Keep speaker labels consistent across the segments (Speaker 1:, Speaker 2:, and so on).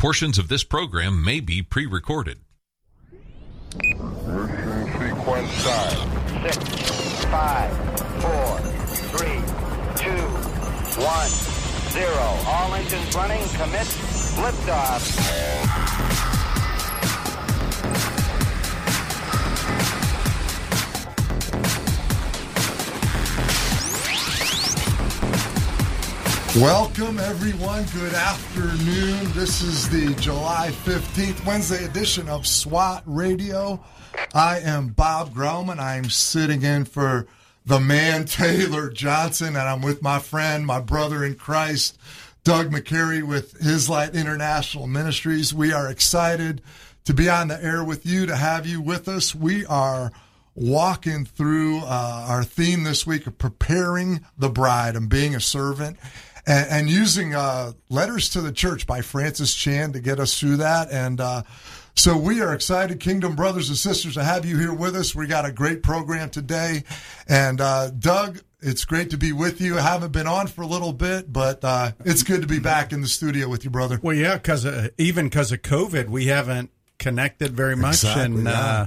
Speaker 1: Portions of this program may be pre recorded.
Speaker 2: Mission sequence start.
Speaker 3: Six, five, four, three, two, one, zero. All engines running. Commit. Liftoff.
Speaker 4: Welcome, everyone. Good afternoon. This is the July 15th, Wednesday edition of SWAT Radio. I am Bob Grauman. I'm sitting in for the man, Taylor Johnson, and I'm with my friend, my brother in Christ, Doug McCary with His Light International Ministries. We are excited to be on the air with you, to have you with us. We are walking through uh, our theme this week of preparing the bride and being a servant and, and using uh, letters to the church by Francis Chan to get us through that. And uh, so we are excited, Kingdom brothers and sisters, to have you here with us. We got a great program today. And uh, Doug, it's great to be with you. I haven't been on for a little bit, but uh, it's good to be back in the studio with you, brother.
Speaker 5: Well, yeah, because uh, even because of COVID, we haven't connected very much,
Speaker 4: Exactly,
Speaker 5: and
Speaker 4: yeah.
Speaker 5: uh,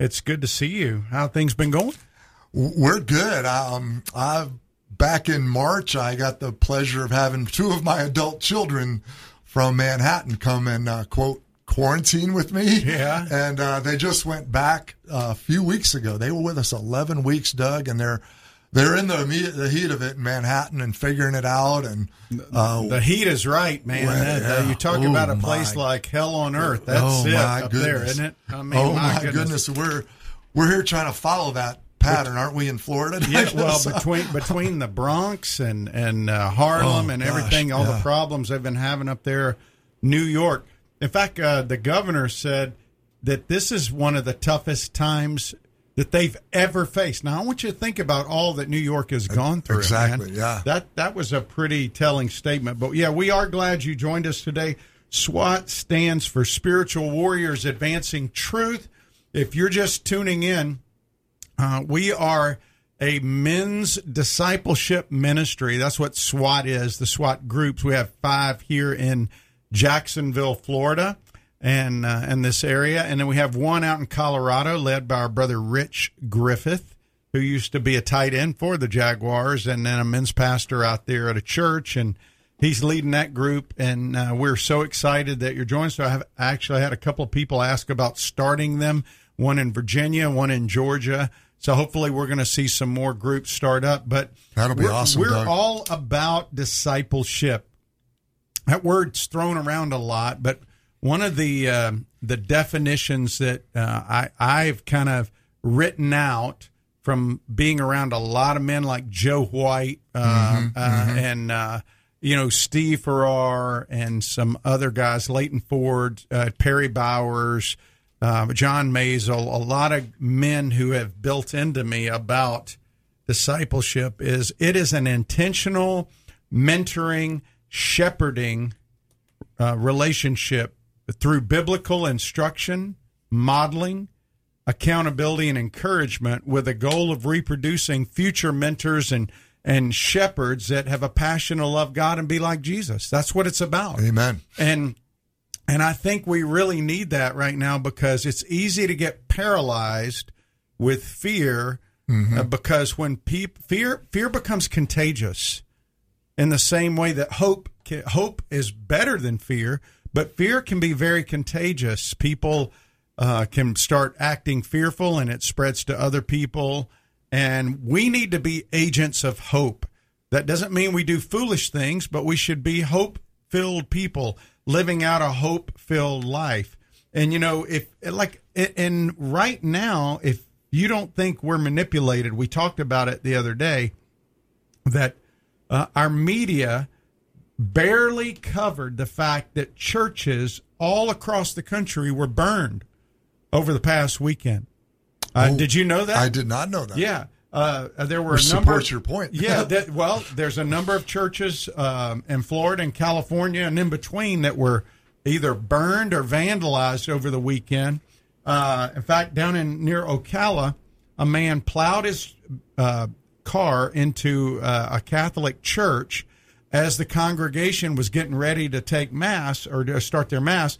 Speaker 5: it's good to see you. How things been going?
Speaker 4: We're good. Um, I back in March, I got the pleasure of having two of my adult children from Manhattan come and uh, quote quarantine with me.
Speaker 5: Yeah.
Speaker 4: and uh, they just went back uh, a few weeks ago. They were with us eleven weeks, Doug, and they're they're in the immediate, the heat of it in Manhattan and figuring it out. And uh,
Speaker 5: The heat is right, man.
Speaker 4: Well,
Speaker 5: uh,
Speaker 4: yeah.
Speaker 5: you talk
Speaker 4: Oh,
Speaker 5: about a place
Speaker 4: my.
Speaker 5: like hell on earth. That's
Speaker 4: oh
Speaker 5: it
Speaker 4: my
Speaker 5: up
Speaker 4: goodness,
Speaker 5: there, isn't it? I mean,
Speaker 4: oh my goodness. we're we're here trying to follow that pattern, aren't we, in Florida?
Speaker 5: Yeah, well, between between the Bronx and and uh, Harlem
Speaker 4: Oh,
Speaker 5: and
Speaker 4: gosh,
Speaker 5: everything, all
Speaker 4: yeah.
Speaker 5: the problems they've been having up there, New York. In fact, uh, the governor said that this is one of the toughest times that they've ever faced. Now, I want you to think about all that New York has gone through.
Speaker 4: exactly,
Speaker 5: man.
Speaker 4: yeah.
Speaker 5: that that was a pretty telling statement. But yeah, we are glad you joined us today. SWAT stands for Spiritual Warriors Advancing Truth. If you're just tuning in, uh, we are a men's discipleship ministry. That's what SWAT is, the SWAT groups. We have five here in Jacksonville, Florida, and uh, in this area. And then we have one out in Colorado led by our brother Rich Griffith, who used to be a tight end for the Jaguars and then a men's pastor out there at a church. And he's leading that group. And uh, we're so excited that you're joining. So I have actually had a couple of people ask about starting them, one in Virginia, one in Georgia. So hopefully we're going to see some more groups start up. But
Speaker 4: That'll be
Speaker 5: we're,
Speaker 4: awesome,
Speaker 5: We're
Speaker 4: Doug.
Speaker 5: all about discipleship. That word's thrown around a lot, but one of the uh, the definitions that uh, I I've kind of written out from being around a lot of men like Joe White uh, uh, and uh, you know Steve Farrar and some other guys, Leighton Ford, uh, Perry Bowers, uh, John Mazel, a lot of men who have built into me about discipleship is it is an intentional mentoring shepherding uh, relationship through biblical instruction modeling accountability and encouragement with a goal of reproducing future mentors and and shepherds that have a passion to love God and be like Jesus. That's what it's about.
Speaker 4: Amen.
Speaker 5: And and I think we really need that right now because it's easy to get paralyzed with fear uh, because when fear fear becomes contagious in the same way that hope ca- hope is better than fear, but fear can be very contagious. People uh, can start acting fearful, and it spreads to other people. And we need to be agents of hope. That doesn't mean we do foolish things, but we should be hope filled people living out a hope filled life. And you know, if like, and right now, if you don't think we're manipulated, we talked about it the other day that uh, our media barely covered the fact that churches all across the country were burned over the past weekend. Uh,
Speaker 4: Oh,
Speaker 5: did you know that?
Speaker 4: I did not know that.
Speaker 5: Yeah, uh, there were
Speaker 4: Which
Speaker 5: a number.
Speaker 4: supports your point.
Speaker 5: yeah, that, well, there's a number of churches um, in Florida and California and in between that were either burned or vandalized over the weekend. Uh, in fact, down in near Ocala, a man plowed his uh, car into uh, a Catholic church as the congregation was getting ready to take mass or to start their mass,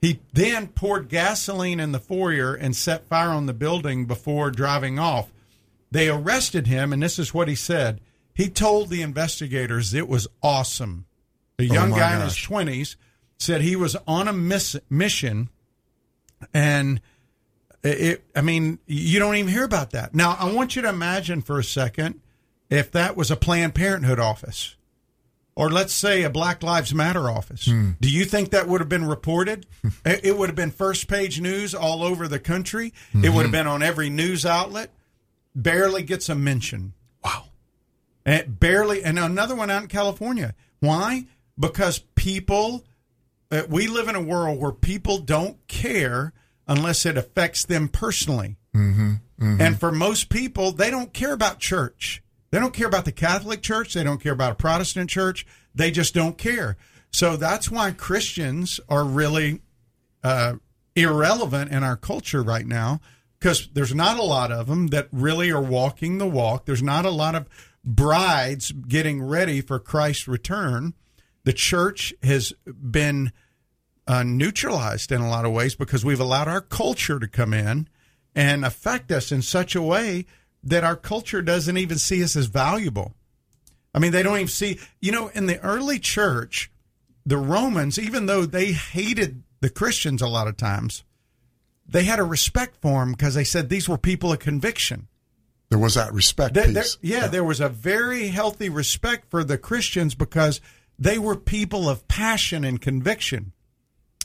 Speaker 5: he then poured gasoline in the foyer and set fire on the building before driving off. They arrested him, and this is what he said. He told the investigators it was awesome. The
Speaker 4: Oh
Speaker 5: young
Speaker 4: my
Speaker 5: guy in his 20s said he was on a miss- mission and it, I mean, you don't even hear about that. Now, I want you to imagine for a second if that was a Planned Parenthood office or let's say a Black Lives Matter office. Hmm. Do you think that would have been reported? it it would have been first page news all over the country. It would have mm-hmm. been on every news outlet. Barely gets a mention.
Speaker 4: Wow.
Speaker 5: And barely, and another one out in California. Why? Because people, uh, we live in a world where people don't care unless it affects them personally. Mm-hmm, And for most people, they don't care about church. They don't care about the Catholic Church. They don't care about a Protestant church. They just don't care. So that's why Christians are really uh, irrelevant in our culture right now because there's not a lot of them that really are walking the walk. There's not a lot of brides getting ready for Christ's return. The church has been uh, neutralized in a lot of ways because we've allowed our culture to come in and affect us in such a way that our culture doesn't even see us as valuable. I mean, they don't even see, you know, in the early church, the Romans, even though they hated the Christians a lot of times, they had a respect for him because they said these were people of conviction.
Speaker 4: There was that respect
Speaker 5: There- there-
Speaker 4: piece.
Speaker 5: yeah, there was a very healthy respect for the Christians because they were people of passion and conviction.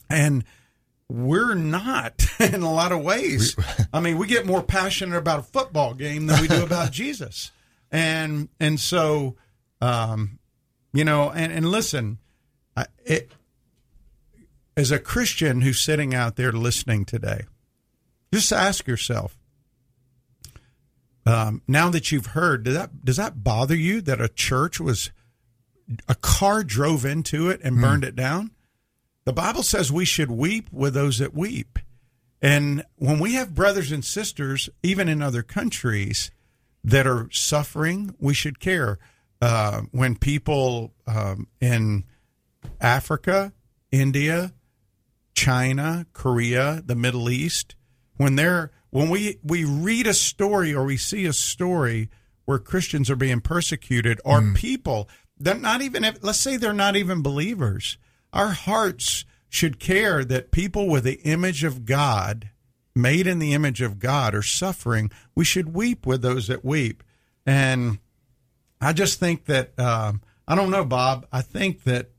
Speaker 5: And we're not in a lot of ways. I mean, we get more passionate about a football game than we do about Jesus. And and so um you know, and and listen, it as a Christian who's sitting out there listening today, just ask yourself, um, now that you've heard, does that does that bother you that a church was a car drove into it and burned it down? The Bible says we should weep with those that weep. And when we have brothers and sisters, even in other countries, that are suffering, we should care. Uh, when people um, in Africa, India, China, Korea, the Middle East, when they're when we we read a story or we see a story where Christians are being persecuted or people they're not even let's say they're not even believers, our hearts should care that people with the image of God, made in the image of God, are suffering. We should weep with those that weep, and I just think that um, I don't know, Bob. I think that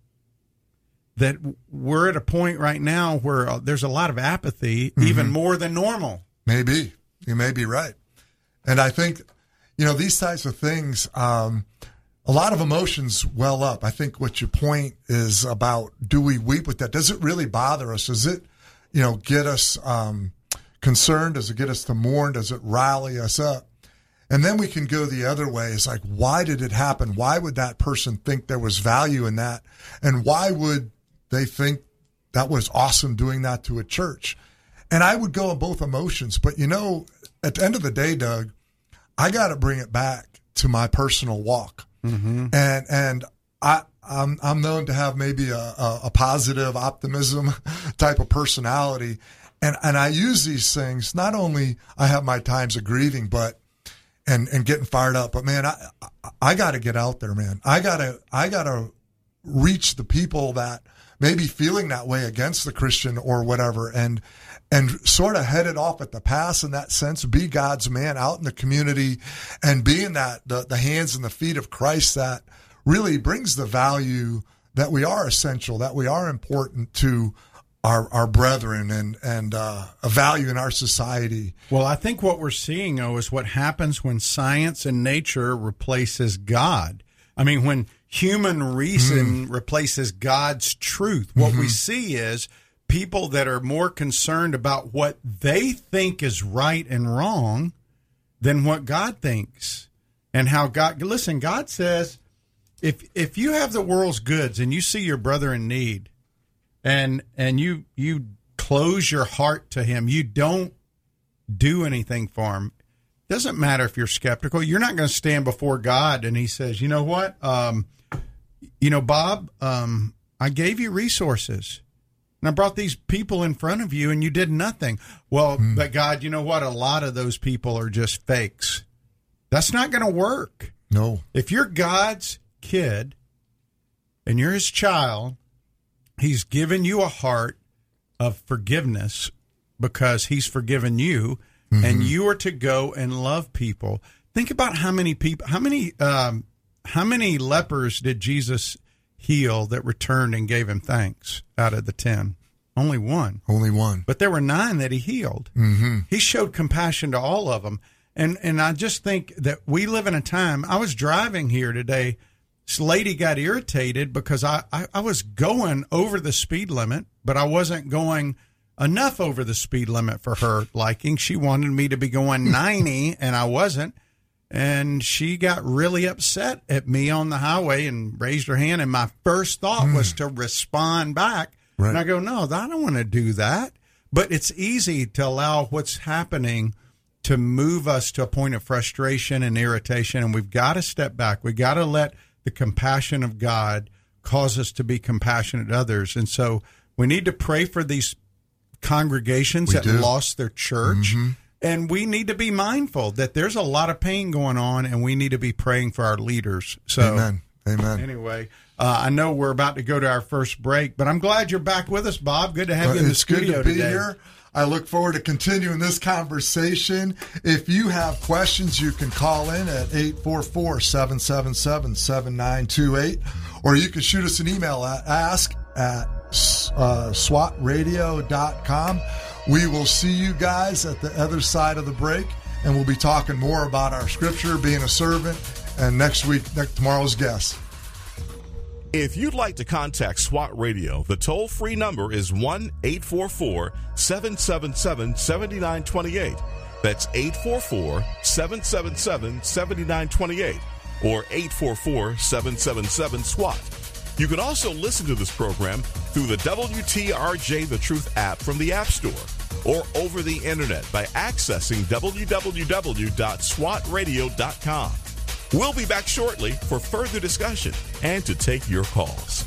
Speaker 5: that we're at a point right now where uh, there's a lot of apathy, even more than normal.
Speaker 4: Maybe you may be right, and I think you know these types of things. Um, a lot of emotions well up. I think what your point is about: do we weep with that? Does it really bother us? Does it, you know, get us um, concerned? Does it get us to mourn? Does it rally us up? And then we can go the other way. It's like, why did it happen? Why would that person think there was value in that? And why would they think that was awesome doing that to a church? And I would go on both emotions. But you know, at the end of the day, Doug, I got to bring it back to my personal walk. Mm-hmm. And, and I, I'm, I'm known to have maybe a, a, a positive optimism type of personality. And, and I use these things, not only I have my times of grieving, but and and getting fired up. But man, I I, I got to get out there, man. I gotta I gotta reach the people that maybe feeling that way against the Christian or whatever, and and sort of head it off at the pass in that sense. Be God's man out in the community, and being that the the hands and the feet of Christ that really brings the value that we are essential, that we are important to our our brethren and and uh, a value in our society.
Speaker 5: Well, I think what we're seeing, though, is what happens when science and nature replaces God. I mean, when human reason replaces God's truth, what we see is people that are more concerned about what they think is right and wrong than what God thinks and how God. Listen, God says, if if you have the world's goods and you see your brother in need, and and you you close your heart to him, you don't do anything for him. Doesn't matter if you're skeptical. You're not going to stand before God and He says, "You know what? Um, you know, Bob, um, I gave you resources. And I brought these people in front of you and you did nothing. Well, but God, you know what? A lot of those people are just fakes. That's not going to work.
Speaker 4: No.
Speaker 5: If you're God's kid and you're his child, he's given you a heart of forgiveness because he's forgiven you and you are to go and love people. Think about how many people how many um how many lepers did Jesus heal that returned and gave him thanks out of the 10? Only one.
Speaker 4: Only one.
Speaker 5: But there were nine that he healed. Mm-hmm. He showed compassion to all of them, and and I just think that we live in a time. I was driving here today. This lady got irritated because I, I I was going over the speed limit, but I wasn't going enough over the speed limit for her liking. She wanted me to be going ninety, and I wasn't. And she got really upset at me on the highway and raised her hand. And my first thought was to respond back.
Speaker 4: Right.
Speaker 5: And I go, no, I don't want to do that. But it's easy to allow what's happening to move us to a point of frustration and irritation. And we've got to step back. We've got to let the compassion of God cause us to be compassionate to others. And so we need to pray for these congregations
Speaker 4: We
Speaker 5: that
Speaker 4: do. Mm-hmm.
Speaker 5: lost their church. And we need to be mindful that there's a lot of pain going on, and we need to be praying for our leaders. So,
Speaker 4: Amen. Amen.
Speaker 5: anyway, uh, I know we're about to go to our first break, but I'm glad you're back with us, Bob. Good to have you in the studio
Speaker 4: to be
Speaker 5: today.
Speaker 4: here. I look forward to continuing this conversation. If you have questions, you can call in at 844 777 7928, or you can shoot us an email at ask at uh, swatradio.com. We will see you guys at the other side of the break, and we'll be talking more about our scripture, being a servant, and next week, next, tomorrow's guest.
Speaker 6: If you'd like to contact SWAT Radio, the toll free number is 1 844 777 7928. That's 844 777 7928 or 844 777 SWAT. You can also listen to this program through the WTRJ The Truth app from the App Store or over the internet by accessing www.swatradio.com. We'll be back shortly for further discussion and to take your calls.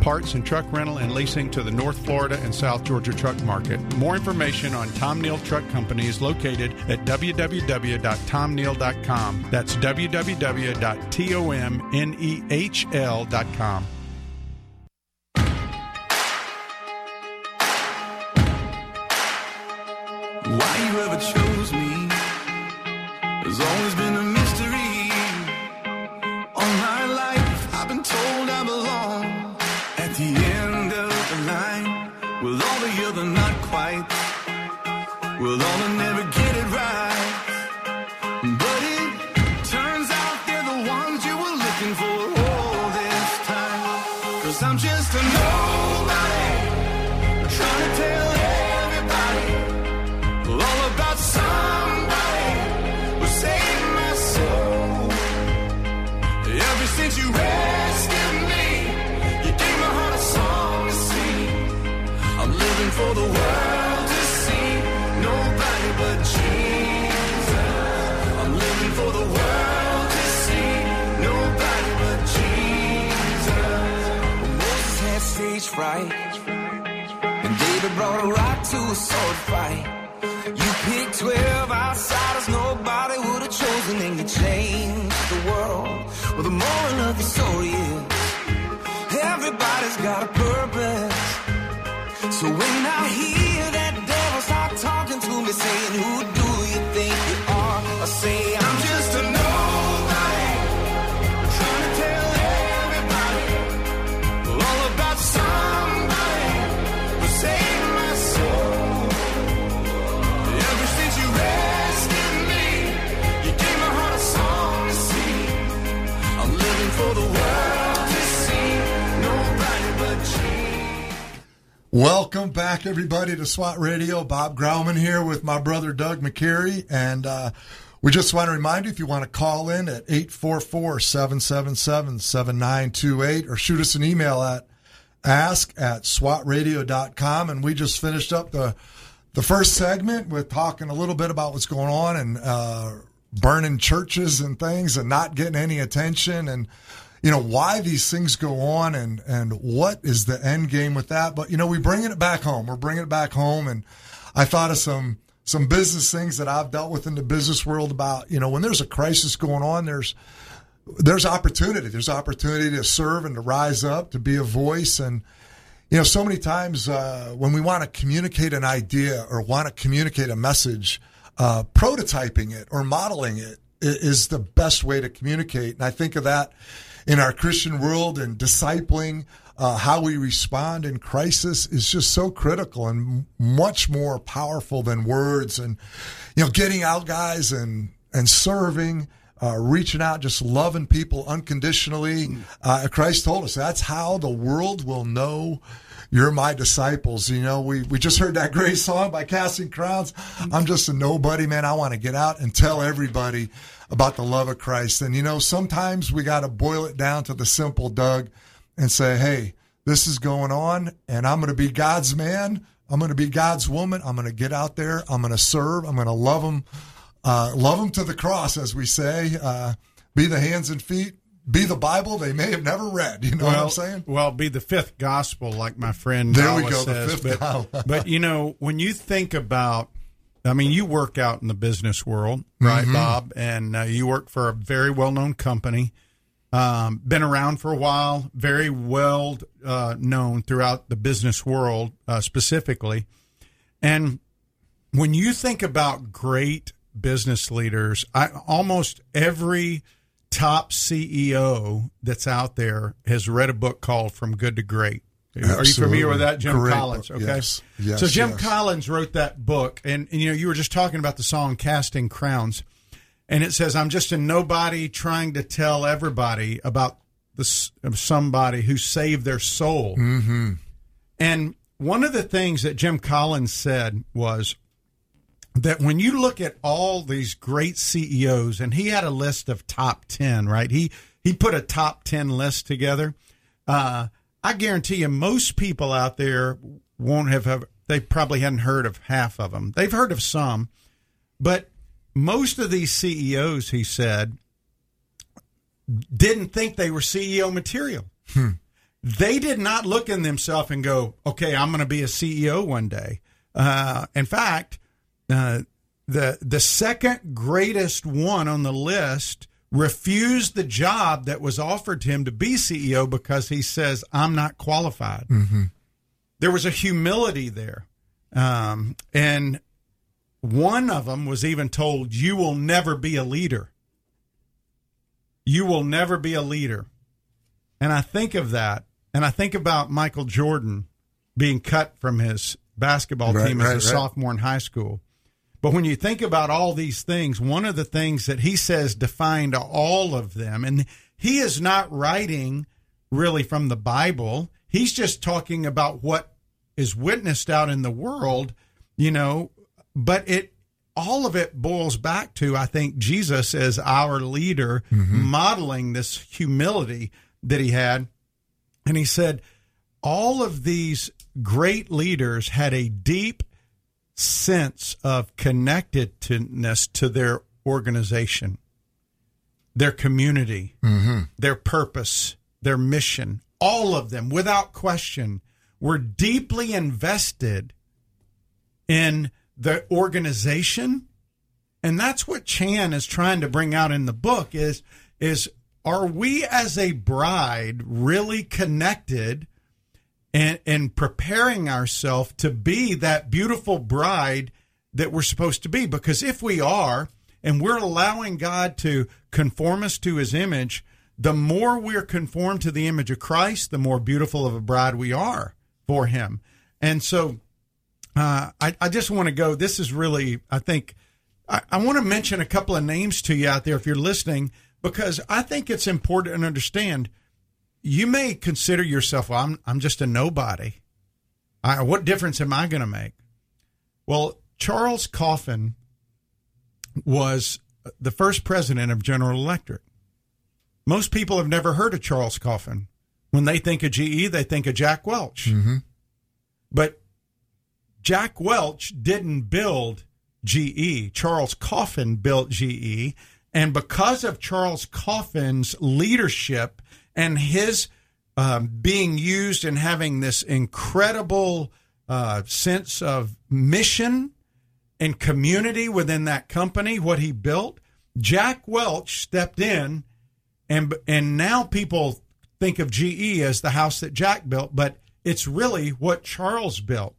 Speaker 5: parts and truck rental and leasing to the North Florida and South Georgia truck market. More information on Tom Nehl Truck Company is located at www.tomnehl.com. That's www.tomnehl.com.
Speaker 7: Why you ever chose me has always been with all
Speaker 4: Welcome back, everybody, to SWAT Radio. Bob Grauman here with my brother Doug McCary. And uh, we just want to remind you if you want to call in at 844 777 7928 or shoot us an email at ask at swatradio.com. And we just finished up the, the first segment with talking a little bit about what's going on and uh, burning churches and things and not getting any attention and you know why these things go on and and what is the end game with that. But you know we're bringing it back home. We're bringing it back home. And i thought of some some business things that i've dealt with in the business world about you know when there's a crisis going on there's there's opportunity. There's opportunity to serve and to rise up to be a voice. And you know so many times uh, when we want to communicate an idea or want to communicate a message uh, prototyping it or modeling it is the best way to communicate. And i think of that in our Christian world and discipling, uh, how we respond in crisis is just so critical and much more powerful than words. And you know, getting out, guys, and and serving. Uh, reaching out, just loving people unconditionally. Uh, Christ told us that's how the world will know you're my disciples. You know, we, we just heard that great song by Casting Crowns. I'm just a nobody, man. I want to get out and tell everybody about the love of Christ. And, you know, sometimes we got to boil it down to the simple, Doug, and say, hey, this is going on, and I'm going to be God's man. I'm going to be God's woman. I'm going to get out there. I'm going to serve. I'm going to love them, uh, love them to the cross, as we say. Uh, be the hands and feet. Be the Bible they may have never read. You know
Speaker 5: well,
Speaker 4: what I'm saying?
Speaker 5: Well, be the fifth gospel, like my friend.
Speaker 4: There we go, the
Speaker 5: Says.
Speaker 4: fifth
Speaker 5: but, but you know, when you think about I mean, you work out in the business world, right,
Speaker 4: Mm-hmm.
Speaker 5: Bob? And uh, you work for a very well known company. Um, been around for a while, very well uh, known throughout the business world, uh, specifically. And when you think about great business leaders, I, almost every top CEO that's out there has read a book called From Good to Great. Are you familiar with that, Jim
Speaker 4: Great
Speaker 5: Collins?
Speaker 4: book.
Speaker 5: Okay.
Speaker 4: Yes. Yes,
Speaker 5: so Jim
Speaker 4: yes.
Speaker 5: Collins wrote that book, and, and you know you were just talking about the song "Casting Crowns," and it says, "I'm just a nobody trying to tell everybody about the of somebody who saved their soul." Mm-hmm. And one of the things that Jim Collins said was that when you look at all these great CEOs, and he had a list of top ten, right? He he put a top ten list together. Uh, I guarantee you, most people out there won't have, have they probably hadn't heard of half of them. They've heard of some, but most of these CEOs, he said, didn't think they were CEO material. They did not look in themselves and go, "Okay, I'm going to be a CEO one day." Uh, in fact, uh, the the second greatest one on the list refused the job that was offered to him to be CEO because he says, "I'm not qualified." There was a humility there, um, and one of them was even told, "You will never be a leader. You will never be a leader." And I think of that, and I think about Michael Jordan being cut from his basketball
Speaker 4: Right,
Speaker 5: team as
Speaker 4: right,
Speaker 5: a
Speaker 4: right.
Speaker 5: sophomore in high school. But when you think about all these things, one of the things that he says defined all of them, and he is not writing really from the Bible, he's just talking about what is witnessed out in the world, you know, but it all of it boils back to I think Jesus as our leader mm-hmm. modeling this humility that he had. And he said all of these great leaders had a deep sense of connectedness to their organization, their community, mm-hmm. their purpose, their mission. All of them, without question, were deeply invested in the organization. And that's what Chan is trying to bring out in the book is is are we as a bride really connected and and preparing ourselves to be that beautiful bride that we're supposed to be. Because if we are and we're allowing God to conform us to his image the more we're conformed to the image of Christ the more beautiful of a bride we are for him. And so uh, I, I just want to go this is really I think I, I want to mention a couple of names to you out there if you're listening because I think it's important to understand you may consider yourself well I'm I'm just a nobody I, what difference am I going to make? Well, Charles Coffin was the first president of General Electric. Most people have never heard of Charles Coffin. When they think of GE, they think of Jack Welch. Mm-hmm. But Jack Welch didn't build GE. Charles Coffin built GE. And because of Charles Coffin's leadership and his um, being used and having this incredible uh, sense of mission and community within that company, what he built, Jack Welch stepped in, and and now people think of GE as the house that Jack built, but it's really what Charles built.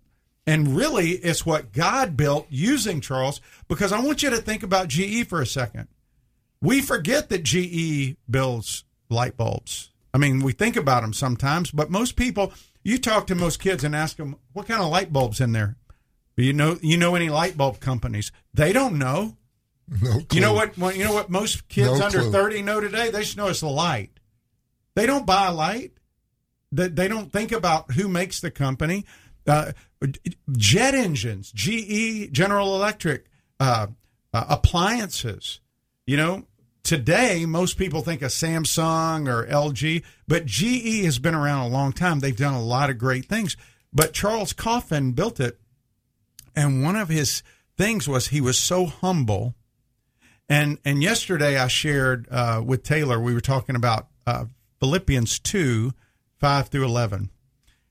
Speaker 5: And really, it's what God built using Charles, because I want you to think about GE for a second. We forget that GE builds light bulbs. I mean, we think about them sometimes, but most people, you talk to most kids and ask them, what kind of light bulbs in there? You know, you know any light bulb companies? They don't know.
Speaker 4: No clue.
Speaker 5: You know what? You know what most kids
Speaker 4: No
Speaker 5: under
Speaker 4: clue.
Speaker 5: thirty know today? They just know it's a light. They don't buy a light. They, they don't think about who makes the company. Uh, jet engines, GE, General Electric, uh, uh, appliances. You know, today most people think of Samsung or LG, but GE has been around a long time. They've done a lot of great things. But Charles Coffin built it, and one of his things was he was so humble. And and yesterday I shared uh, with Taylor. We were talking about uh, Philippians two five through eleven,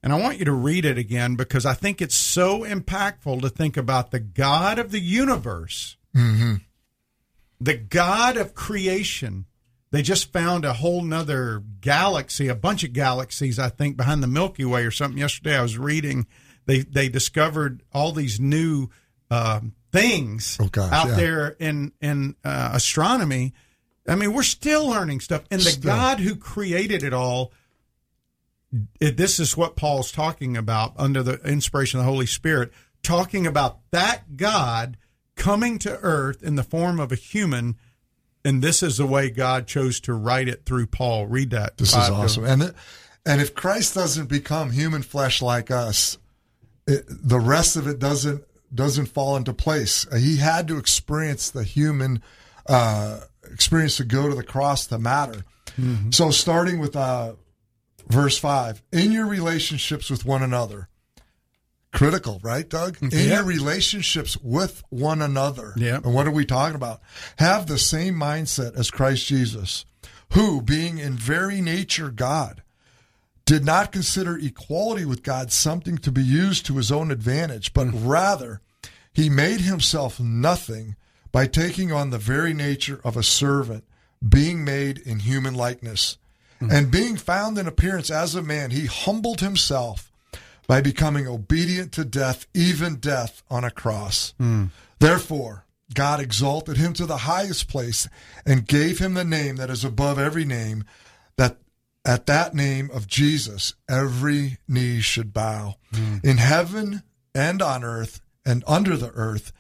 Speaker 5: and I want you to read it again because I think it's so impactful to think about the God of the universe, the God of creation. They just found a whole nother galaxy, a bunch of galaxies, I think, behind the Milky Way or something. Yesterday I was reading they they discovered all these new um things
Speaker 4: Oh, gosh,
Speaker 5: out
Speaker 4: yeah.
Speaker 5: there in in uh, astronomy. I mean, we're still learning stuff, and the
Speaker 4: Still.
Speaker 5: God who created it all. It, this is what Paul's talking about under the inspiration of the Holy Spirit, talking about that God coming to earth in the form of a human, and this is the way God chose to write it through Paul. Read that.
Speaker 4: This is awesome. And it, and if Christ doesn't become human flesh like us, it, the rest of it doesn't doesn't fall into place. Uh, He had to experience the human uh, experience to go to the cross to matter. So starting with uh, verse five, in your relationships with one another, critical, right, Doug? Mm-hmm. In
Speaker 5: Yeah.
Speaker 4: your relationships with one another.
Speaker 5: Yeah.
Speaker 4: And what are we talking about? Have the same mindset as Christ Jesus, who, being in very nature God, did not consider equality with God something to be used to his own advantage, but mm-hmm. rather he made himself nothing by taking on the very nature of a servant, being made in human likeness. Mm-hmm. And being found in appearance as a man, he humbled himself by becoming obedient to death, even death on a cross. Hmm. Therefore, God exalted him to the highest place and gave him the name that is above every name, that at that name of Jesus every knee should bow hmm. in heaven and on earth and under the earth,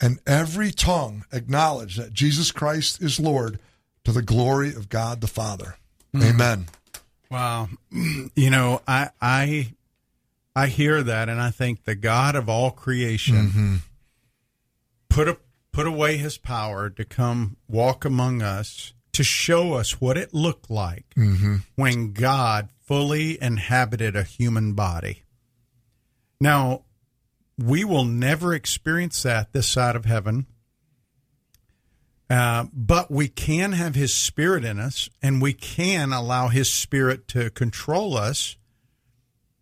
Speaker 4: and every tongue acknowledge that Jesus Christ is Lord to the glory of God the Father. Hmm. Amen.
Speaker 5: Wow. You know, I I I hear that and I think the God of all creation put a, put away his power to come walk among us to show us what it looked like when God fully inhabited a human body. Now, we will never experience that this side of heaven. Uh, but we can have his spirit in us and we can allow his spirit to control us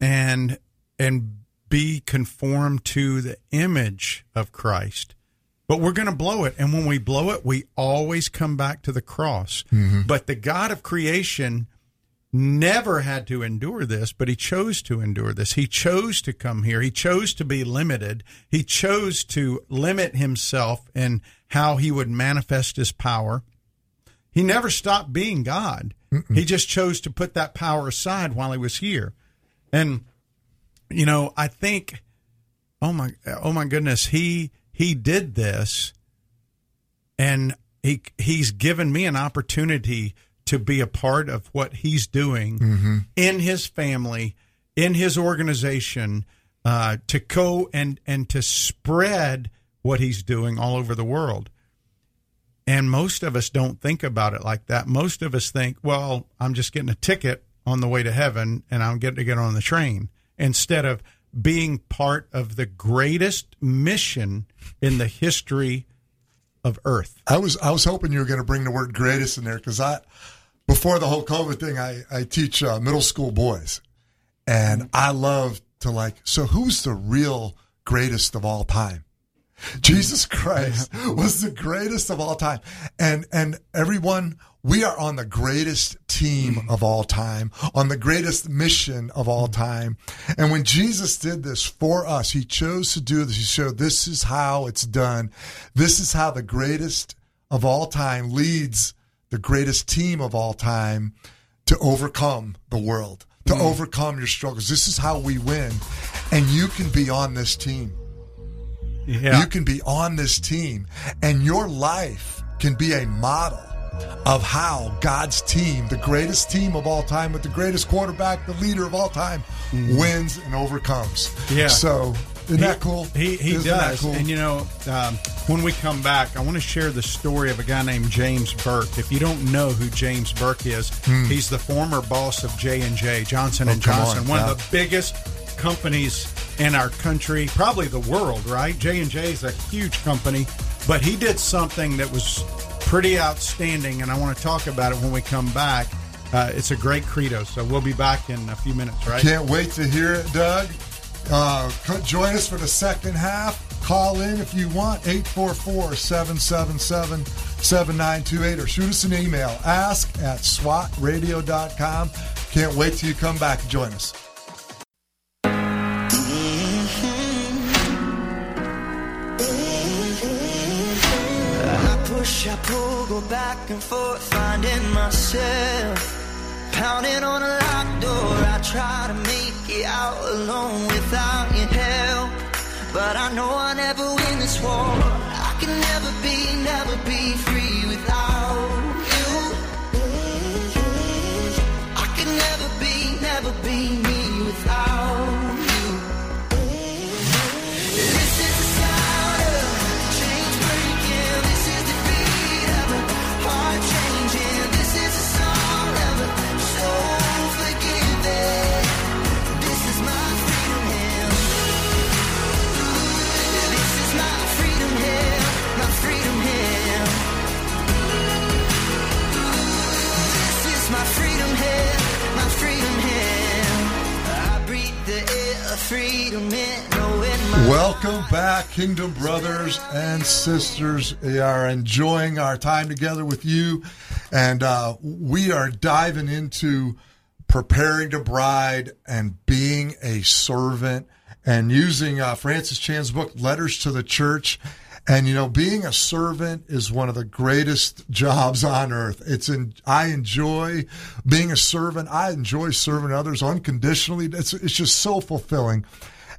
Speaker 5: and and be conformed to the image of Christ. But we're going to blow it and when we blow it we always come back to the cross. Mm-hmm. But the God of creation never had to endure this, but he chose to endure this. He chose to come here. He chose to be limited. He chose to limit himself in how he would manifest his power. He never stopped being God. He just chose to put that power aside while he was here. And you know, I think oh my oh my goodness, he he did this and he he's given me an opportunity to be a part of what he's doing in his family, in his organization, uh, to go and and to spread what he's doing all over the world. And most of us don't think about it like that. Most of us think, well, I'm just getting a ticket on the way to heaven and I'm getting to get on the train instead of being part of the greatest mission in the history of earth.
Speaker 4: I was I was hoping you were going to bring the word greatest in there because I before the whole COVID thing, I I teach uh, middle school boys, and I love to like. So who's the real greatest of all time? Jesus Christ was the greatest of all time, and and everyone we are on the greatest team mm. of all time, on the greatest mission of all mm. time. And when Jesus did this for us, he chose to do this. He showed this is how it's done. This is how the greatest of all time leads the greatest team of all time to overcome the world, to mm. overcome your struggles. This is how we win. And you can be on this team.
Speaker 5: Yeah.
Speaker 4: You can be on this team, and your life can be a model of how God's team, the greatest team of all time, with the greatest quarterback, the leader of all time, wins and overcomes.
Speaker 5: Yeah.
Speaker 4: So, isn't that cool?
Speaker 5: He he
Speaker 4: Isn't that
Speaker 5: does.
Speaker 4: cool?
Speaker 5: And you know, um, when we come back, I want to share the story of a guy named James Burke. If you don't know who James Burke is, he's the former boss of J and J Johnson and.
Speaker 4: Oh, on,
Speaker 5: Johnson, one
Speaker 4: yeah.
Speaker 5: of the biggest companies in our country, probably the world. Right? J and J is a huge company, but he did something that was pretty outstanding, and I want to talk about it when we come back. Uh, it's a great credo, so we'll be back in a few minutes, right?
Speaker 4: Can't wait to hear it, Doug. Uh, join us for the second half. Call in if you want, 844 777 7928, or shoot us an email, ask at swatradio.com. Can't wait till you come back and join us.
Speaker 8: Push, I pull, go back and forth, finding myself. Pounding on a locked door, I try to make it out alone without your help. But I know I never win this war. I can never be, never be free without you. I can never be, never be me
Speaker 4: Kingdom brothers and sisters. Are enjoying our time together with you, and uh, we are diving into preparing to bride and being a servant and using uh, Francis Chan's book, Letters to the Church. And you know, being a servant is one of the greatest jobs on earth. It's in, I enjoy being a servant. I enjoy serving others unconditionally. It's, it's just so fulfilling.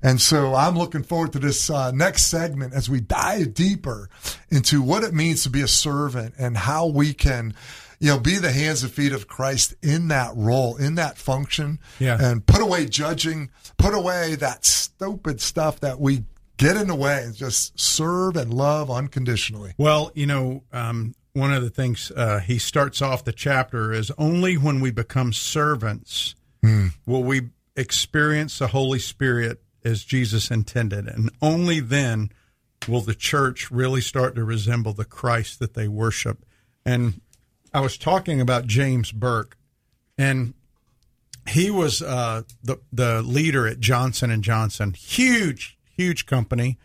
Speaker 4: And so I'm looking forward to this uh, next segment as we dive deeper into what it means to be a servant and how we can, you know, be the hands and feet of Christ in that role, in that function,
Speaker 5: Yeah.
Speaker 4: and put away judging, put away that stupid stuff that we get in the way and just serve and love unconditionally.
Speaker 5: Well, you know, um, one of the things uh, he starts off the chapter is only when we become servants will we experience the Holy Spirit as Jesus intended, and only then will the church really start to resemble the Christ that they worship. And I was talking about James Burke, and he was uh, the the leader at Johnson and Johnson, huge, huge company.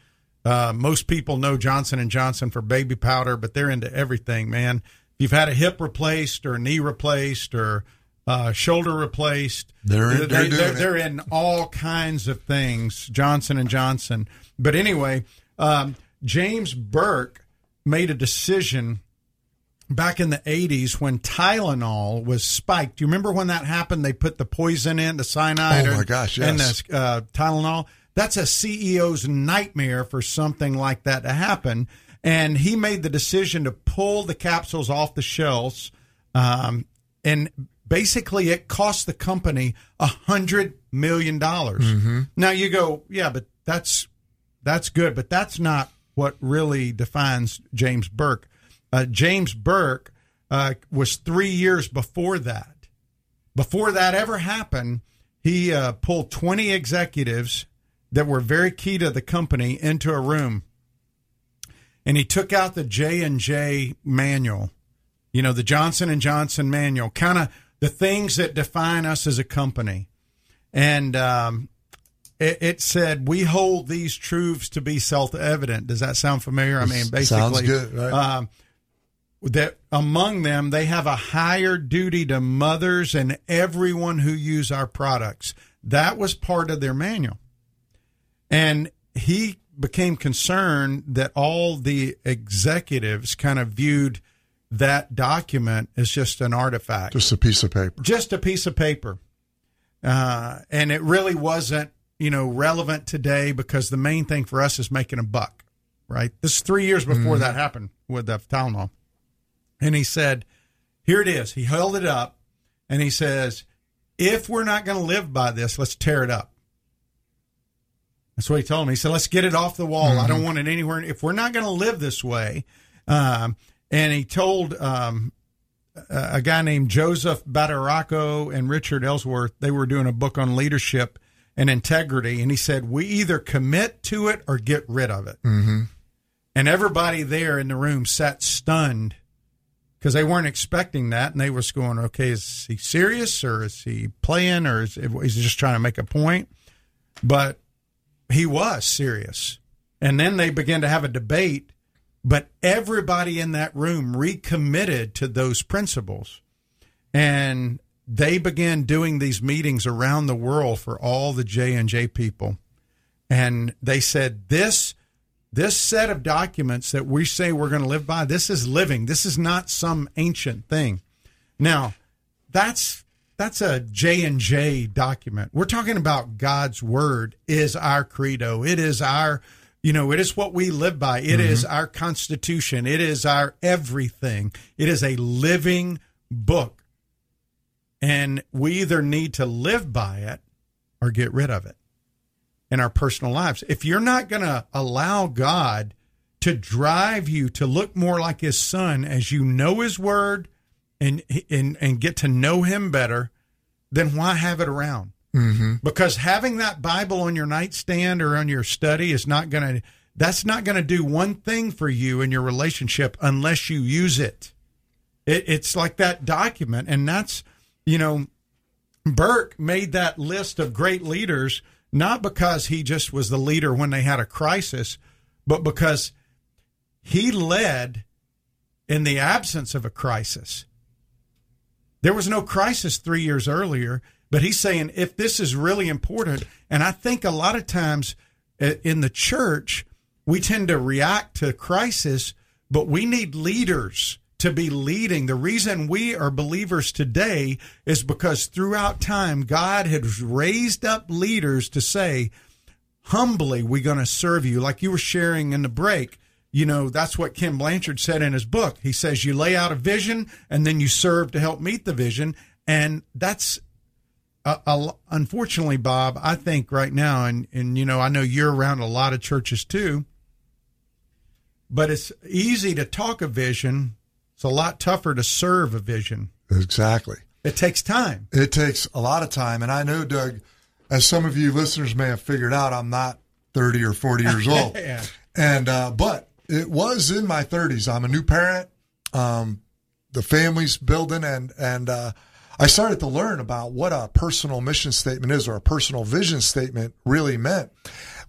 Speaker 5: Uh, most people know Johnson and Johnson for baby powder, but they're into everything, man. If you've had a hip replaced or a knee replaced or uh, shoulder replaced,
Speaker 4: They're in-
Speaker 5: they-
Speaker 4: they're
Speaker 5: they're, they're in all kinds of things. Johnson and Johnson. But anyway, um, James Burke made a decision back in the 80s when Tylenol was spiked. Do you remember when that happened? They put the poison in, the cyanide.
Speaker 4: Oh, my gosh,
Speaker 5: And the uh, Tylenol. That's a CEO's nightmare for something like that to happen. And he made the decision to pull the capsules off the shelves. Um, and basically it cost the company a hundred million dollars. Now you go, yeah, but that's that's good, but that's not what really defines James Burke. Uh, James Burke uh, was three years before that. Before that ever happened, he uh, pulled 20 executives that were very key to the company into a room, and he took out the J and J manual, you know, the Johnson and Johnson manual, kind of the things that define us as a company, and um, it, it said we hold these truths to be self-evident. Does that sound familiar? I mean, basically,
Speaker 4: Sounds good, right?
Speaker 5: um, that among them they have a higher duty to mothers and everyone who use our products. That was part of their manual. And he became concerned that all the executives kind of viewed that document is just an artifact
Speaker 4: Just a piece of paper.
Speaker 5: just a piece of paper. Uh, and it really wasn't, you know, relevant today because the main thing for us is making a buck, right? This is three years before that happened with the Tylenol. And he said, here it is. He held it up and he says, if we're not going to live by this, let's tear it up. That's what he told me. He said, let's get it off the wall. I don't want it anywhere. If we're not going to live this way, um, and he told um, a guy named Joseph Badaracco and Richard Ellsworth, they were doing a book on leadership and integrity. And he said, we either commit to it or get rid of it. Mm-hmm. And everybody there in the room sat stunned because they weren't expecting that. And they was going, okay, is he serious or is he playing or is, is he just trying to make a point? But he was serious. And then they began to have a debate, but everybody in that room recommitted to those principles. And they began doing these meetings around the world for all the J and J people. And they said this this set of documents that we say we're going to live by, this is living. This is not some ancient thing. Now, that's that's a J and J document. We're talking about God's word is our credo. It is our, you know, it is what we live by. It is mm-hmm. our constitution. It is our everything. It is a living book. And we either need to live by it or get rid of it in our personal lives. If you're not going to allow God to drive you to look more like his son as you know his word and and and get to know him better, then why have it around? Mm-hmm. Because having that Bible on your nightstand or on your study is not going to that's not going to do one thing for you in your relationship unless you use it. it. It's like that document, and that's you know, Burke made that list of great leaders not because he just was the leader when they had a crisis, but because he led in the absence of a crisis. There was no crisis three years earlier, but he's saying if this is really important, and I think a lot of times uh, in the church, we tend to react to crisis, but we need leaders to be leading. The reason we are believers today is because throughout time, God has raised up leaders to say, humbly, we're going to serve you. Like you were sharing in the break, you know, that's what Ken Blanchard said in his book. He says, you lay out a vision and then you serve to help meet the vision. And that's, uh, uh, unfortunately, Bob, I think right now, and, and, you know, I know you're around a lot of churches too, but it's easy to talk a vision. It's a lot tougher to serve a vision.
Speaker 4: Exactly.
Speaker 5: It takes time.
Speaker 4: It takes a lot of time. And I know, Doug, as some of you listeners may have figured out, I'm not 30 or 40 years old.
Speaker 5: Yeah.
Speaker 4: And, uh, but it was in my 30s. I'm a new parent. Um, the family's building and, and, uh, I started to learn about what a personal mission statement is or a personal vision statement really meant.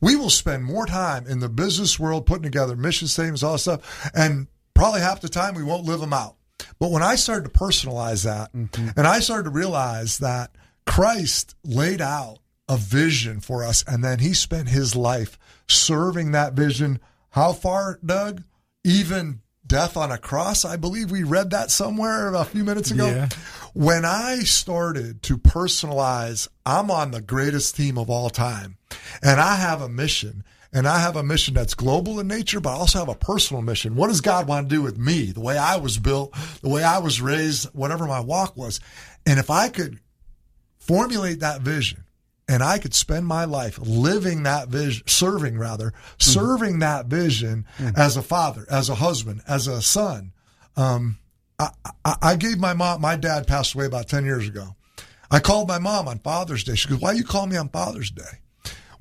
Speaker 4: We will spend more time in the business world putting together mission statements, all that stuff, and probably half the time we won't live them out. But when I started to personalize that mm-hmm. and I started to realize that Christ laid out a vision for us and then he spent his life serving that vision. How far, Doug? Even death on a cross. I believe we read that somewhere a few minutes ago.
Speaker 5: Yeah.
Speaker 4: When I started to personalize, I'm on the greatest team of all time and I have a mission and I have a mission that's global in nature, but I also have a personal mission. What does God want to do with me? The way I was built, the way I was raised, whatever my walk was. And if I could formulate that vision and I could spend my life living that vision, serving rather, serving that vision as a father, as a husband, as a son. Um, I, I, I gave my mom, my dad passed away about 10 years ago. I called my mom on Father's Day. She goes, why you call me on Father's Day?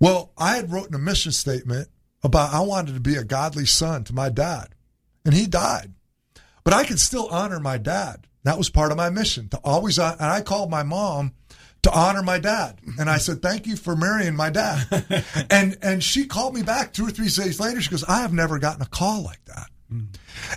Speaker 4: Well, I had written a mission statement about I wanted to be a godly son to my dad and he died, but I could still honor my dad. That was part of my mission to always, and I called my mom to honor my dad. And I said, thank you for marrying my dad. and, and she called me back two or three days later. She goes, I have never gotten a call like that.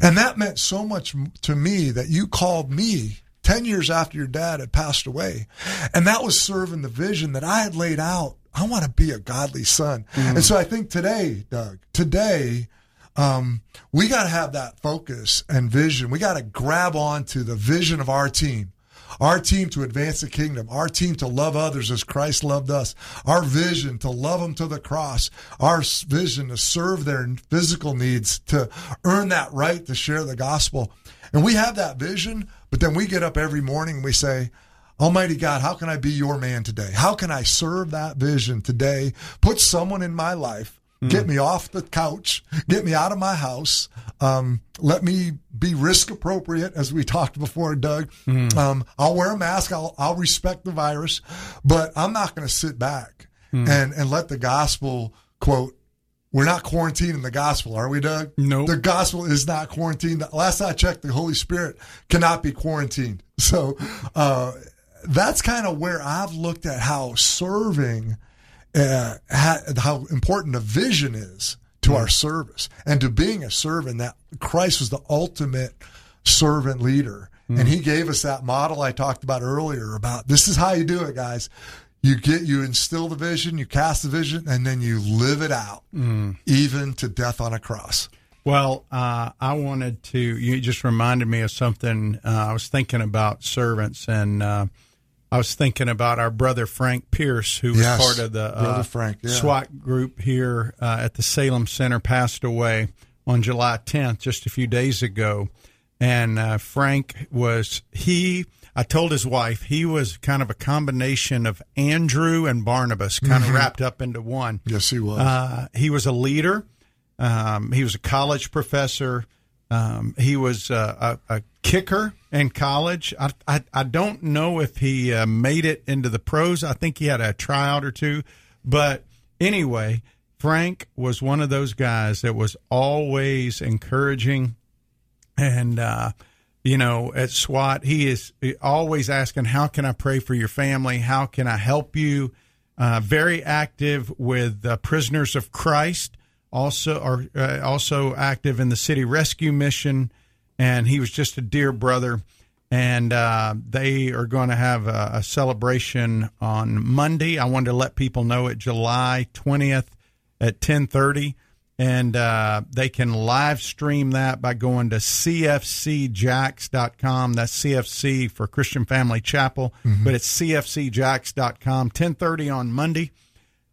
Speaker 4: And that meant so much to me that you called me 10 years after your dad had passed away. And that was serving the vision that I had laid out. I want to be a godly son. And so I think today, Doug, today, um, we got to have that focus and vision. We got to grab onto the vision of our team. Our team to advance the kingdom, our team to love others as Christ loved us, our vision to love them to the cross, our vision to serve their physical needs, to earn that right to share the gospel. And we have that vision, but then we get up every morning and we say, Almighty God, how can I be your man today? How can I serve that vision today? Put someone in my life, get me off the couch, get me out of my house, um, let me be risk appropriate, as we talked before, Doug. Um, I'll wear a mask, I'll, I'll respect the virus, but I'm not going to sit back and, and let the gospel, quote, we're not quarantining the gospel, are we, Doug?
Speaker 5: No.
Speaker 4: The gospel is not quarantined. Last I checked, the Holy Spirit cannot be quarantined. So uh, that's kind of where I've looked at how serving, uh, ha- how important a vision is to our service and to being a servant. That Christ was the ultimate servant leader. And he gave us that model I talked about earlier about this is how you do it, guys. You get, you instill the vision, you cast the vision, and then you live it out, even to death on a cross.
Speaker 5: Well, uh, I wanted to. You just reminded me of something. Uh, I was thinking about servants, and uh, I was thinking about our brother Frank Pierce, who was
Speaker 4: Yes,
Speaker 5: part of the uh,
Speaker 4: Frank, yeah.
Speaker 5: SWAT group here uh, at the Salem Center. Passed away on July 10th, just a few days ago. And uh, Frank was he. I told his wife he was kind of a combination of Andrew and Barnabas, kind of wrapped up into one.
Speaker 4: Yes, he was.
Speaker 5: Uh, he was a leader. Um, he was a college professor. Um, he was uh, a, a kicker in college. I, I, I don't know if he uh, made it into the pros. I think he had a tryout or two. But anyway, Frank was one of those guys that was always encouraging. And, uh, you know, at SWAT, he is always asking, How can I pray for your family? How can I help you? Uh, very active with Prisoners of Christ, also are uh, also active in the City Rescue Mission, and he was just a dear brother. And uh, they are going to have a, a celebration on Monday. I wanted to let people know it July twentieth at ten thirty, and uh, they can live stream that by going to cfcjacks.com. That's CFC for Christian Family Chapel, but it's cfcjacks.com. Ten thirty on Monday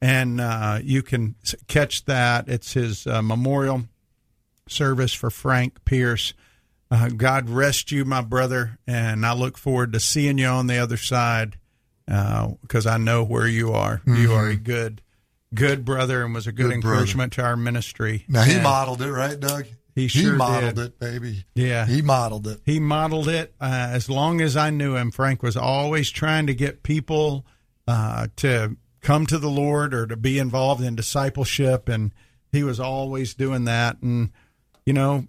Speaker 5: and uh, you can catch that. It's his uh, memorial service for Frank Pierce. Uh, God rest you, my brother, and I look forward to seeing you on the other side because I know where you are. You are a good, good brother, and was a good,
Speaker 4: Good brother.
Speaker 5: encouragement to our ministry.
Speaker 4: now, he
Speaker 5: And
Speaker 4: modeled it, right, Doug?
Speaker 5: He sure
Speaker 4: modeled
Speaker 5: did.
Speaker 4: it, baby.
Speaker 5: Yeah.
Speaker 4: He modeled it.
Speaker 5: He modeled it uh, as long as I knew him. Frank was always trying to get people uh, to come to the Lord or to be involved in discipleship, and he was always doing that. And you know,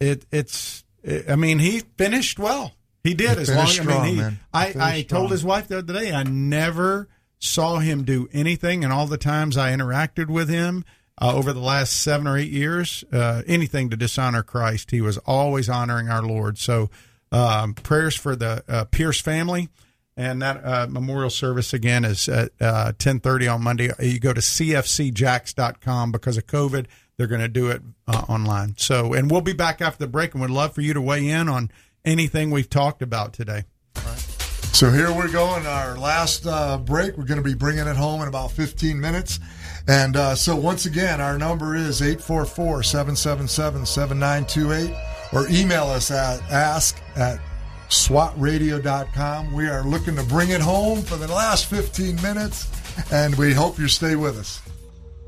Speaker 5: it it's it, I mean, he finished well. He did
Speaker 4: He
Speaker 5: as long.
Speaker 4: finished
Speaker 5: I mean, he, I I told his wife the other day I never saw him do anything, and all the times I interacted with him. Uh, over the last seven or eight years, uh, anything to dishonor Christ, he was always honoring our Lord. So, um, prayers for the uh, Pierce family, and that uh, memorial service again is at uh, ten thirty on Monday. You go to cfcjacks.com because of COVID. They're going to do it uh, online. So, and we'll be back after the break, and we'd love for you to weigh in on anything we've talked about today.
Speaker 4: So here we're going. Our last uh, break. We're going to be bringing it home in about 15 minutes. And uh, so once again, our number is 844-777-7928 or email us at ask at swatradio.com. We are looking to bring it home for the last 15 minutes, and we hope you stay with us.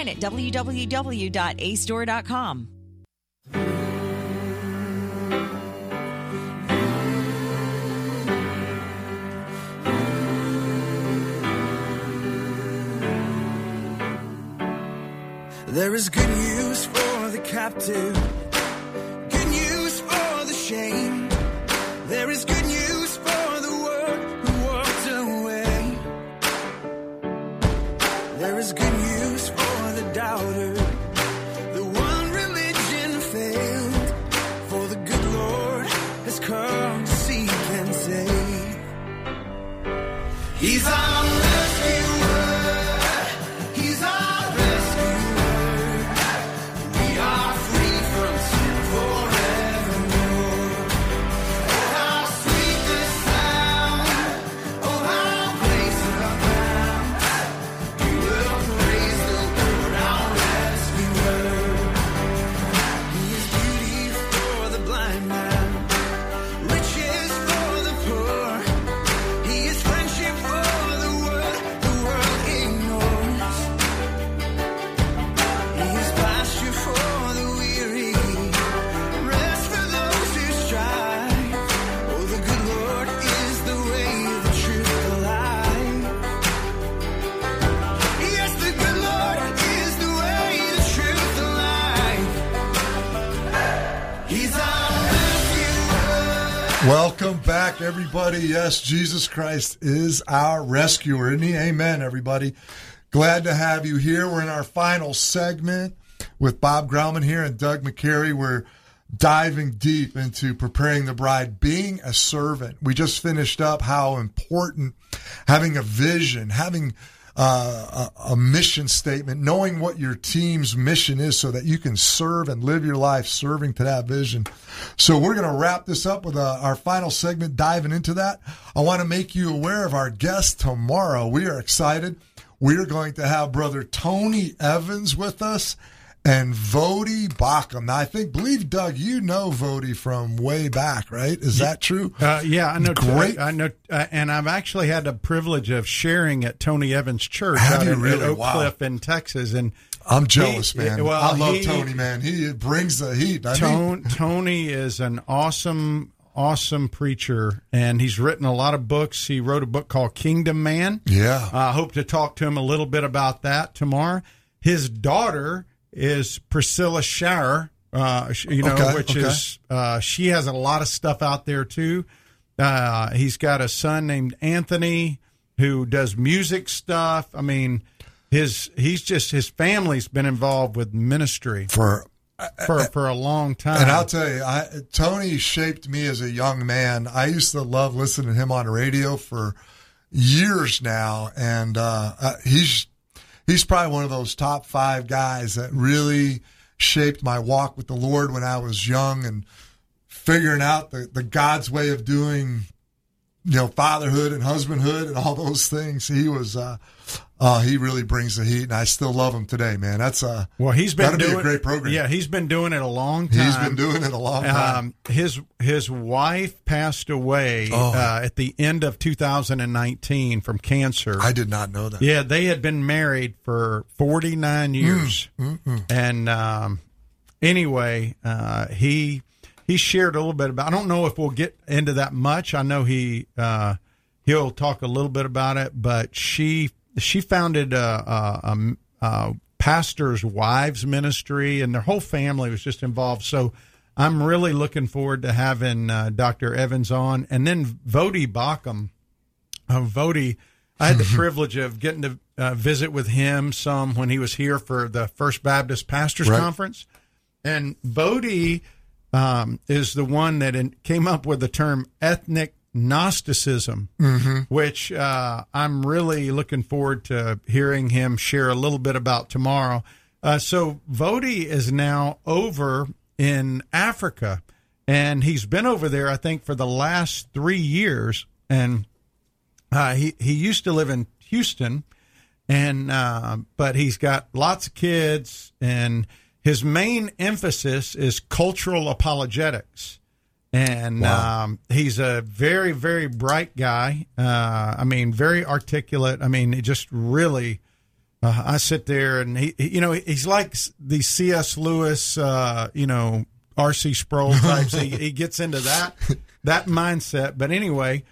Speaker 9: at www.acedoor.com.
Speaker 7: There is good news for the captive, good news for the shame.
Speaker 4: Everybody. Yes, Jesus Christ is our rescuer. Isn't he? Amen, everybody. Glad to have you here. We're in our final segment with Bob Grauman here and Doug McCary. We're diving deep into preparing the bride, being a servant. We just finished up how important having a vision, having uh, a, a mission statement, knowing what your team's mission is so that you can serve and live your life serving to that vision. So we're going to wrap this up with uh, our final segment, diving into that. I want to make you aware of our guest tomorrow. We are excited. We are going to have brother Tony Evans with us and Voddie Baucham. Now, I think, believe Doug, you know Voddie from way back, right? Is that true?
Speaker 5: Uh, yeah, I know.
Speaker 4: Great.
Speaker 5: I know, uh, and I've actually had the privilege of sharing at Tony Evans Church
Speaker 4: Have
Speaker 5: out in,
Speaker 4: really?
Speaker 5: Oak
Speaker 4: Wow.
Speaker 5: Cliff in Texas, and
Speaker 4: I'm jealous,
Speaker 5: He-
Speaker 4: man.
Speaker 5: well,
Speaker 4: I love
Speaker 5: he-
Speaker 4: Tony, man. He brings the heat. he?
Speaker 5: Tone, Tony is an awesome, awesome preacher, and he's written a lot of books. He wrote a book called Kingdom Man.
Speaker 4: Yeah.
Speaker 5: I hope to talk to him a little bit about that tomorrow. His daughter is Priscilla Shirer, uh, you know,
Speaker 4: Okay,
Speaker 5: which
Speaker 4: okay.
Speaker 5: is uh, she has a lot of stuff out there too. Uh, he's got a son named Anthony who does music stuff. I mean, his he's just his family's been involved with ministry
Speaker 4: For
Speaker 5: for for a long time.
Speaker 4: and I'll tell you, I, Tony shaped me as a young man. I used to love listening to him on radio for years now, and uh, uh, he's he's probably one of those top five guys that really shaped my walk with the Lord when I was young and figuring out the, the God's way of doing, you know, fatherhood and husbandhood and all those things. He was uh, Uh, he really brings the heat, and I still love him today, man. That's uh,
Speaker 5: Well, he's been
Speaker 4: that'd be
Speaker 5: doing
Speaker 4: a great program.
Speaker 5: Yeah, he's been doing it a long time.
Speaker 4: he's been doing it a long time.
Speaker 5: Um, his his wife passed away
Speaker 4: Oh.
Speaker 5: uh, at the end of 2019 from cancer.
Speaker 4: I did not know that.
Speaker 5: Yeah, they had been married for 49 years.
Speaker 4: Mm,
Speaker 5: And um, anyway, uh, he he shared a little bit about. I don't know if we'll get into that much. I know he uh, he'll talk a little bit about it, but she she founded a, a, a, pastor's wives ministry, and their whole family was just involved. So. I'm really looking forward to having uh, Dr. Evans on, and then Voddie Baucham uh, Voddie. I had the privilege of getting to uh, visit with him some when he was here for the First Baptist Pastors
Speaker 4: Right.
Speaker 5: Conference, and Voddie um, is the one that in, came up with the term ethnic Gnosticism, which uh, I'm really looking forward to hearing him share a little bit about tomorrow. Uh, so Voddie is now over in Africa, and he's been over there, I think, for the last three years, and uh, he he used to live in Houston, and uh, but he's got lots of kids, and his main emphasis is cultural apologetics, and
Speaker 4: Wow.
Speaker 5: um, he's a very very bright guy. Uh, I mean, very articulate. I mean, it just really. Uh, I sit there and he, he- you know, he's like the C.S. Lewis, uh, you know, R.C. Sproul types. he, he gets into that that mindset. But anyway,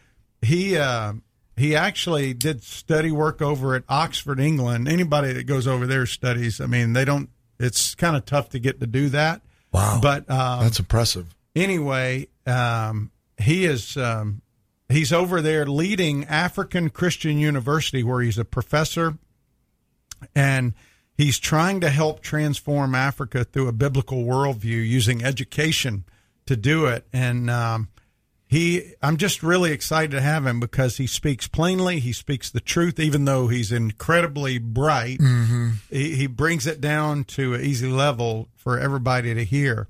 Speaker 5: he uh, he actually did study work over at Oxford, England. Anybody that goes over there studies. I mean, they don't. It's kind of tough to get to do that.
Speaker 4: Wow.
Speaker 5: But um,
Speaker 4: That's impressive.
Speaker 5: Anyway, um, he is um, he's over there leading African Christian University, where he's a professor, and he's trying to help transform Africa through a biblical worldview using education to do it. And um, he, I'm just really excited to have him because he speaks plainly, he speaks the truth, even though he's incredibly bright. He, he brings it down to an easy level for everybody to hear.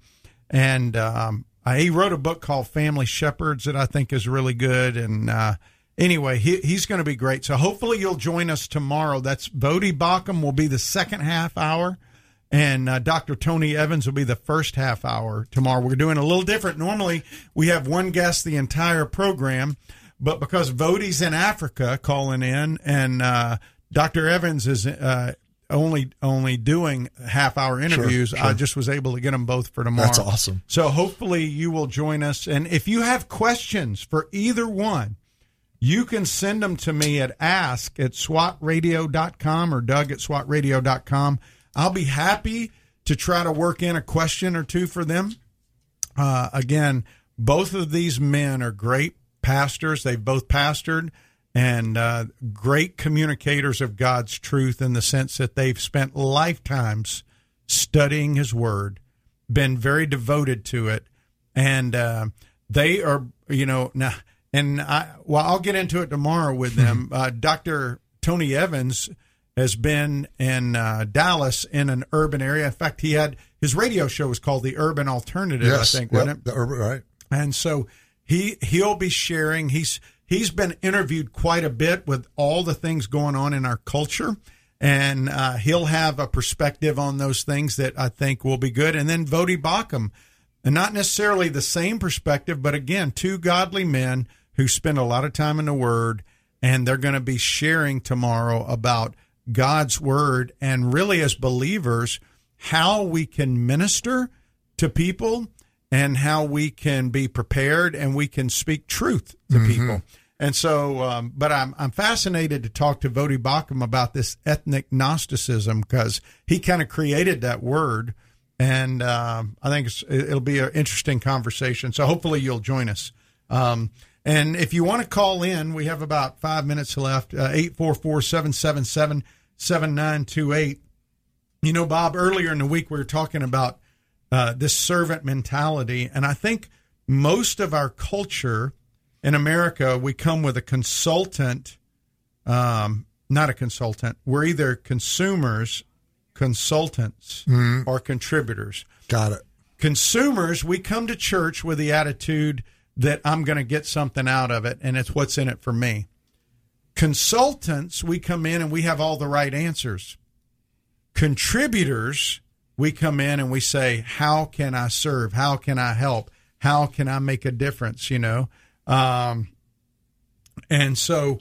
Speaker 5: And um, uh, he wrote a book called Family Shepherds that I think is really good. And uh, anyway, he, he's going to be great. So hopefully you'll join us tomorrow. That's Voddie Baucham will be the second half hour. And uh, Dr. Tony Evans will be the first half hour tomorrow. We're doing a little different. Normally, we have one guest the entire program, but because Voddie's in Africa calling in, and uh, Dr. Evans is uh, only only doing half hour interviews, I
Speaker 4: sure.
Speaker 5: just was able to get them both for tomorrow.
Speaker 4: That's awesome.
Speaker 5: So hopefully you will join us. And if you have questions for either one, you can send them to me at ask at swatradio.com or doug at swatradio.com. I'll be happy to try to work in a question or two for them. Uh, again, both of these men are great pastors. They've both pastored and uh, great communicators of God's truth in the sense that they've spent lifetimes studying His Word, been very devoted to it, and uh, they are, you know, now. And I, well, I'll get into it tomorrow with them. Uh, Dr. Tony Evans has been in uh, Dallas in an urban area. In fact, he had his radio show was called The Urban Alternative,
Speaker 4: Yes.
Speaker 5: I think,
Speaker 4: Yep.
Speaker 5: wasn't it?
Speaker 4: The urban- right.
Speaker 5: And so he he'll be sharing. He's he's been interviewed quite a bit with all the things going on in our culture, and uh, he'll have a perspective on those things that I think will be good. And then Voddie Baucham, and not necessarily the same perspective, but again, two godly men who spend a lot of time in the Word, and they're going to be sharing tomorrow about God's Word and really as believers how we can minister to people and how we can be prepared and we can speak truth to people. And so, um, but I'm I'm fascinated to talk to Voddie Baucham about this ethnic Gnosticism because he kind of created that word, and um, I think it'll be an interesting conversation. So hopefully you'll join us. Um, and if you want to call in, we have about five minutes left. uh, Eight four four seven seven seven seven nine two eight. You know, Bob, earlier in the week we were talking about uh, this servant mentality, and I think most of our culture in America, we come with a consultant, um, not a consultant. We're either consumers, consultants, or contributors.
Speaker 4: Got it.
Speaker 5: Consumers, we come to church with the attitude that I'm going to get something out of it, and it's what's in it for me. Consultants, we come in and we have all the right answers. Contributors, we come in and we say, How can I serve? How can I help? How can I make a difference? You know? Um, and so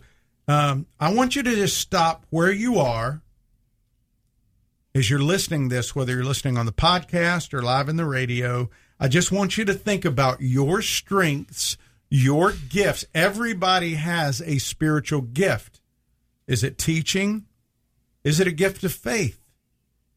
Speaker 5: um, I want you to just stop where you are as you're listening this, whether you're listening on the podcast or live in the radio. I just want you to think about your strengths, your gifts. Everybody has a spiritual gift. Is it teaching? Is it a gift of faith?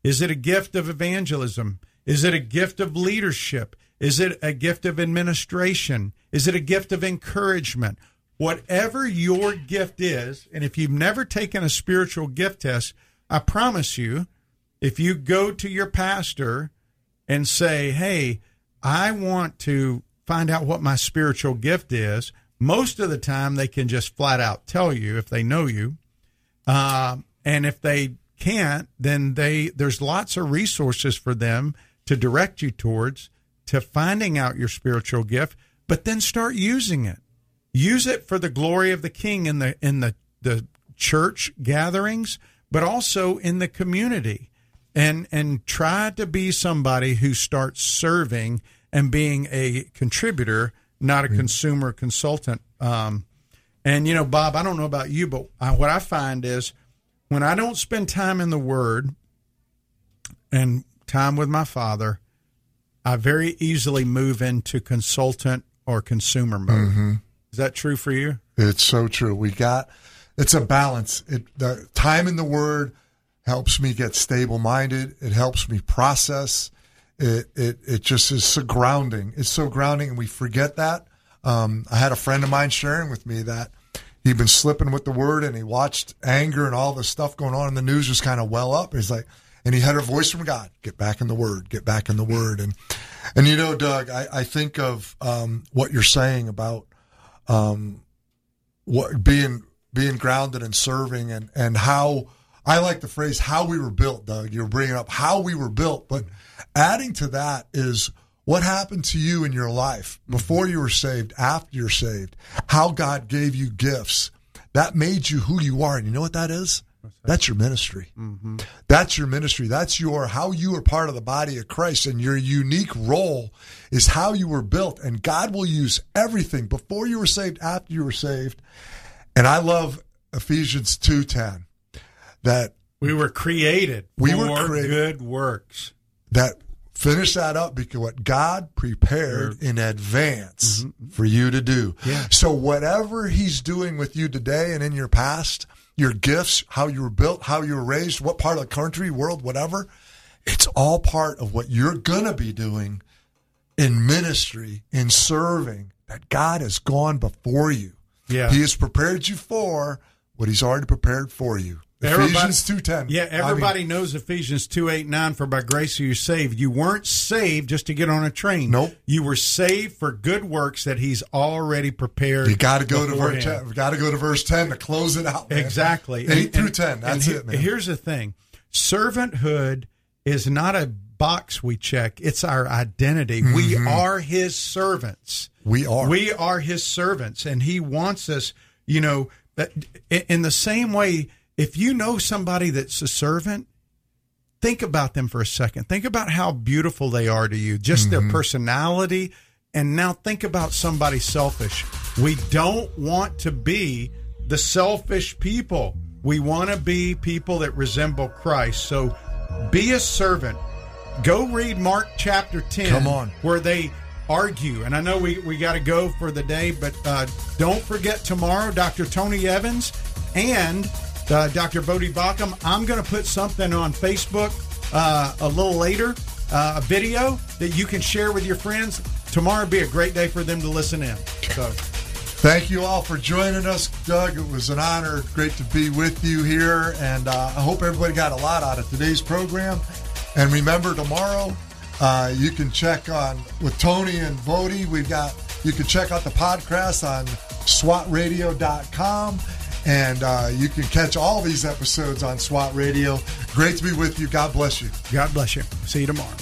Speaker 5: Is it a gift of evangelism? Is it a gift of leadership? Is it a gift of administration? Is it a gift of encouragement? Whatever your gift is, and if you've never taken a spiritual gift test, I promise you, if you go to your pastor and say, Hey, I want to find out what my spiritual gift is, most of the time they can just flat out tell you if they know you. Uh, and if they can't, then they there's lots of resources for them to direct you towards to finding out your spiritual gift, but then start using it. Use it for the glory of the King in the in the the church gatherings, but also in the community, and and try to be somebody who starts serving and being a contributor, not a consumer consultant. Um, and you know, Bob, I don't know about you, but I, what I find is when I don't spend time in the Word and time with my Father, I very easily move into consultant or consumer mode. Is that true for you?
Speaker 4: It's so true. We got it's a balance. It the time in the Word helps me get stable minded. It helps me process. It it it just is so grounding. It's so grounding, and we forget that. Um, I had a friend of mine sharing with me that he'd been slipping with the word, and he watched anger and all the stuff going on in the news just kind of well up. He's like, and he had a voice from God: "Get back in the Word. Get back in the Word." And and you know, Doug, I, I think of um, what you're saying about um, what being being grounded and serving, and and how I like the phrase "how we were built." Doug, you're bringing up how we were built, but adding to that is what happened to you in your life before you were saved, after you're saved, how God gave you gifts that made you who you are, and you know what that is? That's your ministry. Mm-hmm. That's your ministry. That's your how you are part of the body of Christ, and your unique role is how you were built. And God will use everything before you were saved, after you were saved. And I love Ephesians two ten that
Speaker 5: We were created
Speaker 4: We
Speaker 5: for
Speaker 4: were created-
Speaker 5: good works.
Speaker 4: that finish that up because what God prepared in advance mm-hmm. for you to do.
Speaker 5: Yeah.
Speaker 4: So whatever He's doing with you today and in your past, your gifts, how you were built, how you were raised, what part of the country, world, whatever, it's all part of what you're gonna be doing in ministry, in serving. That God has gone before you.
Speaker 5: Yeah.
Speaker 4: He has prepared you for what He's already prepared for you. Ephesians two ten.
Speaker 5: Yeah, everybody knows Ephesians two eight nine. For by grace are you saved. You weren't saved just to get on a train.
Speaker 4: Nope.
Speaker 5: You were saved for good works that He's already prepared.
Speaker 4: You got to go to verse 10. Got to go to verse 10 to close it out. man.
Speaker 5: Exactly.
Speaker 4: Eight through 10. That's
Speaker 5: and
Speaker 4: it, man.
Speaker 5: Here's the thing servanthood is not a box we check, it's our identity. We are his servants.
Speaker 4: Mm-hmm. We are.
Speaker 5: We are his servants. And he wants us, you know, that in the same way, if you know somebody that's a servant, think about them for a second. Think about how beautiful they are to you, just
Speaker 4: Mm-hmm.
Speaker 5: their personality. And now think about somebody selfish. We don't want to be the selfish people. We want to be people that resemble Christ. So be a servant. Go read Mark chapter 10.
Speaker 4: Come on.
Speaker 5: Where they argue. And I know we, we got to go for the day, but uh, don't forget tomorrow, Dr. Tony Evans and uh, Dr. Voddie Baucham. I'm going to put something on Facebook uh, a little later, uh, a video that you can share with your friends. Tomorrow be a great day for them to listen in. So,
Speaker 4: Thank you all for joining us, Doug. It was an honor. Great to be with you here. And uh, I hope everybody got a lot out of today's program. And remember, tomorrow, uh, you can check on with Tony and Voddie. We've got, you can check out the podcast on swatradio.com. And uh, you can catch all these episodes on SWAT Radio. Great to be with you. God bless you.
Speaker 5: God bless you. See you tomorrow.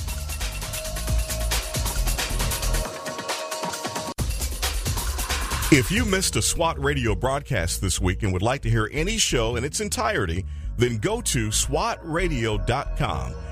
Speaker 6: If you missed a SWAT radio broadcast this week and would like to hear any show in its entirety, then go to SWATradio.com.